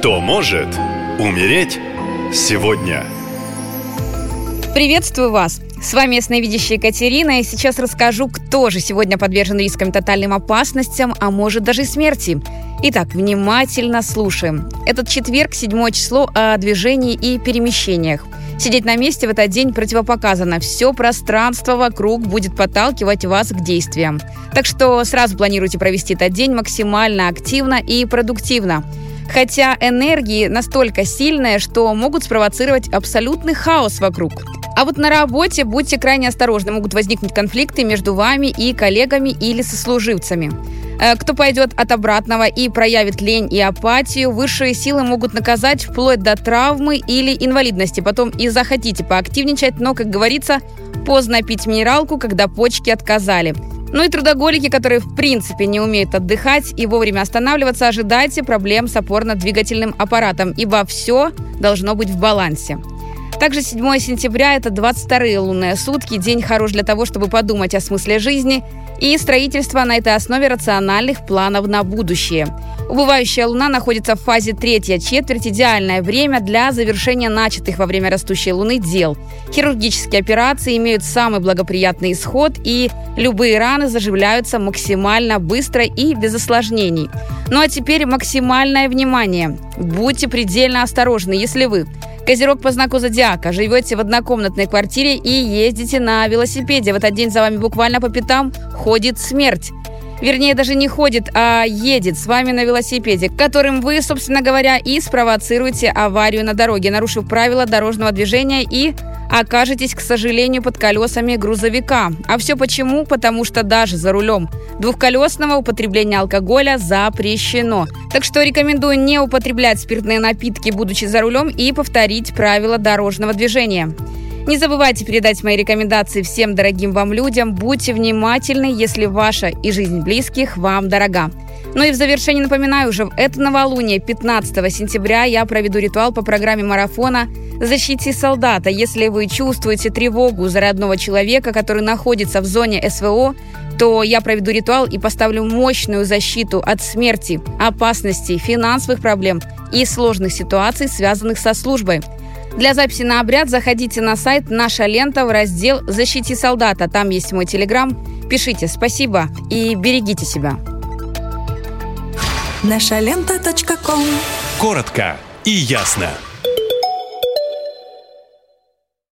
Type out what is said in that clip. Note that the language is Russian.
Кто может умереть сегодня? Приветствую вас! С вами ясновидящая Екатерина, и сейчас расскажу, кто же сегодня подвержен рискам тотальным опасностям, а может даже смерти. Итак, внимательно слушаем. Этот четверг, седьмое число, о движении и перемещениях. Сидеть на месте в этот день противопоказано. Все пространство вокруг будет подталкивать вас к действиям. Так что сразу планируйте провести этот день максимально активно и продуктивно. Хотя энергии настолько сильные, что могут спровоцировать абсолютный хаос вокруг. А вот на работе будьте крайне осторожны, могут возникнуть конфликты между вами и коллегами или сослуживцами. Э, кто пойдет от обратного и проявит лень и апатию, высшие силы могут наказать вплоть до травмы или инвалидности. Потом и захотите поактивничать, но, как говорится, поздно пить минералку, когда почки отказали. Ну и трудоголики, которые в принципе не умеют отдыхать и вовремя останавливаться, ожидайте проблем с опорно-двигательным аппаратом, ибо все должно быть в балансе. Также 7 сентября – это 22-е лунные сутки, день хорош для того, чтобы подумать о смысле жизни и строительство на этой основе рациональных планов на будущее. Убывающая Луна находится в фазе третья четверть, идеальное время для завершения начатых во время растущей Луны дел. Хирургические операции имеют самый благоприятный исход, и любые раны заживляются максимально быстро и без осложнений. Ну а теперь максимальное внимание. Будьте предельно осторожны, если вы Козерог по знаку зодиака. Живете в однокомнатной квартире и ездите на велосипеде. В этот день за вами буквально по пятам ходит смерть. Вернее, даже не ходит, а едет с вами на велосипеде, которым вы, собственно говоря, и спровоцируете аварию на дороге, нарушив правила дорожного движения и окажетесь, к сожалению, под колесами грузовика. А все почему? Потому что даже за рулем двухколесного употребление алкоголя запрещено. Так что рекомендую не употреблять спиртные напитки, будучи за рулем, и повторить правила дорожного движения. Не забывайте передать мои рекомендации всем дорогим вам людям. Будьте внимательны, если ваша и жизнь близких вам дорога. Ну и в завершении напоминаю, уже в это новолуние 15 сентября я проведу ритуал по программе марафона «Защити солдата». Если вы чувствуете тревогу за родного человека, который находится в зоне СВО, то я проведу ритуал и поставлю мощную защиту от смерти, опасностей, финансовых проблем и сложных ситуаций, связанных со службой. Для записи на обряд заходите на сайт «Наша лента» в раздел «Защити солдата». Там есть мой телеграм. Пишите «Спасибо» и берегите себя. Наша лента. Коротко и ясно.